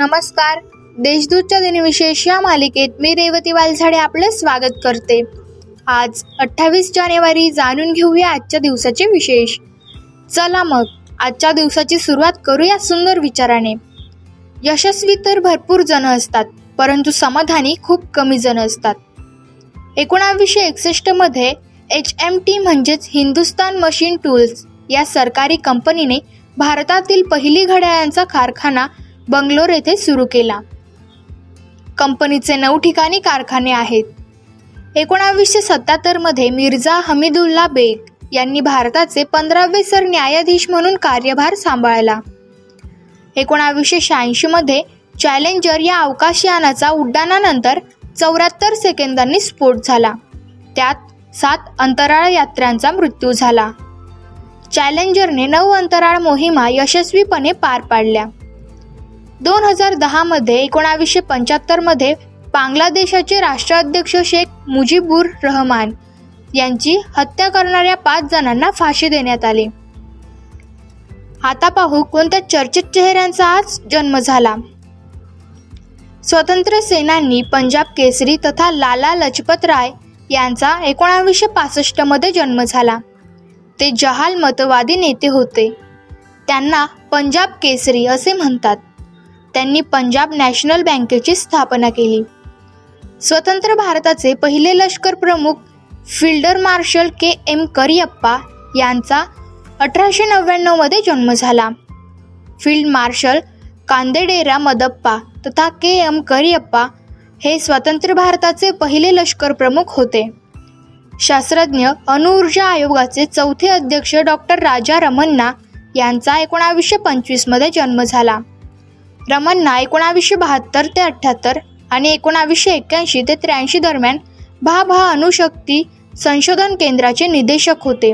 नमस्कार. देशदूतच्या दिनविशेष या मालिकेत मी रेवती वालझाडे आपलं स्वागत करते. आज अठ्ठावीस जानेवारी जाणून घेऊया आजच्या दिवसाचे विशेष. चला मग आजच्या दिवसाची सुरुवात करूया सुंदर विचाराने. यशस्वी तर भरपूर जण असतात परंतु समाधानी खूप कमी जण असतात. एकोणावीसशे एकसष्टमध्ये एच एम टी म्हणजेच हिंदुस्तान मशीन टूल्स या सरकारी कंपनीने भारतातील पहिली घड्याळांचा कारखाना बंगलोर येथे सुरू केला. कंपनीचे नऊ ठिकाणी कारखाने आहेत. एकोणावीसशे सत्याहत्तरमध्ये मिर्झा हमीदुल्ला बेग यांनी भारताचे पंधरावे सर न्यायाधीश म्हणून कार्यभार सांभाळला. एकोणावीसशे शहाऐंशीमध्ये चॅलेंजर या अवकाशयानाचा उड्डाणानंतर चौऱ्याहत्तर सेकंदांनी स्फोट झाला. त्यात सात अंतराळ यात्र्यांचा मृत्यू झाला. चॅलेंजरने नऊ अंतराळ मोहिमा यशस्वीपणे पार पाडल्या. दोन हजार दहामध्ये एकोणावीसशे पंच्याहत्तरमध्ये बांगलादेशाचे राष्ट्राध्यक्ष शेख मुजीबुर रहमान यांची हत्या करणाऱ्या पाच जणांना फाशी देण्यात आली. आता पाहू कोणत्या चर्चित चेहऱ्यांचा आज जन्म झाला. स्वतंत्र सेनानी पंजाब केसरी तथा लाला लजपत राय यांचा एकोणावीसशे पासष्टमध्ये जन्म झाला. ते जहाल मतवादी नेते होते. त्यांना पंजाब केसरी असे म्हणतात. त्यांनी पंजाब नॅशनल बँकेची स्थापना केली. स्वतंत्र भारताचे पहिले लष्कर प्रमुख field marshal K M Cariappa यांचा अठराशे नव्याण्णवमध्ये जन्म झाला. फील्ड मार्शल कांदेडेरा मदप्पा तथा के एम करियप्पा हे स्वतंत्र भारताचे पहिले लष्कर प्रमुख होते. शास्त्रज्ञ अणुऊर्जा आयोगाचे चौथे अध्यक्ष डॉक्टर राजा रमन्ना यांचा एकोणावीसशे पंचवीसमध्ये जन्म झाला. रमन्ना एकोणावीसशे बहात्तर ते अठ्ठ्याहत्तर आणि एकोणावीसशे एक्क्याऐंशी ते त्र्याऐंशी दरम्यान भा अणुशक्ती संशोधन केंद्राचे निदेशक होते.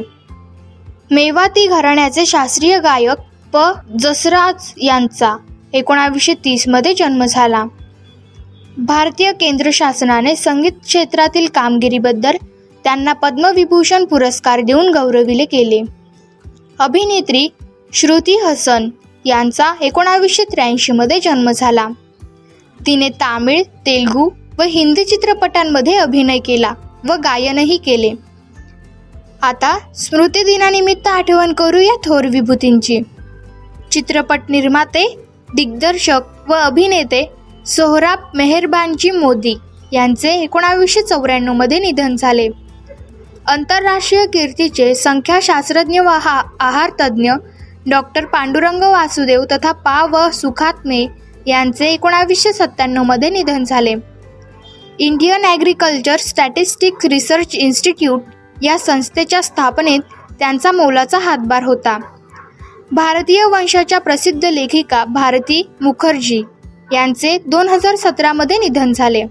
मेवाती घराण्याचे शास्त्रीय गायक प. जसराज यांचा एकोणावीसशे तीसमध्ये जन्म झाला. भारतीय केंद्र शासनाने संगीत क्षेत्रातील कामगिरीबद्दल त्यांना पद्मविभूषण पुरस्कार देऊन गौरविले केले अभिनेत्री श्रुती हसन यांचा एकोणावीसशे त्र्याऐंशीमध्ये जन्म झाला. तिने तामिळ तेलगू व हिंदी चित्रपटांमध्ये अभिनय केला व गायनही केले. आता स्मृती दिनानिमित्त आठवण करूया थोर विभूतींची. चित्रपट निर्माते दिग्दर्शक व अभिनेते सोहराब मेहरबानजी मोदी यांचे एकोणावीसशे चौऱ्याण्णवमध्ये निधन झाले. आंतरराष्ट्रीय कीर्तीचे संख्याशास्त्रज्ञ व हा आहारतज्ज्ञ डॉक्टर पांडुरंग वासुदेव तथा पा व सुखात्मे यांचे एकोणावीसशे सत्त्याण्णवमध्ये निधन झाले. Indian agriculture statistics research institute या संस्थेच्या स्थापनेत त्यांचा मोलाचा हातभार होता. भारतीय वंशाच्या प्रसिद्ध लेखिका भारती मुखर्जी यांचे दोन हजार सतरामध्ये निधन झाले.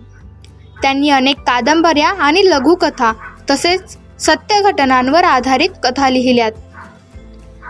त्यांनी अनेक कादंबऱ्या आणि लघुकथा तसेच सत्य घटनांवर आधारित कथा लिहिल्यात.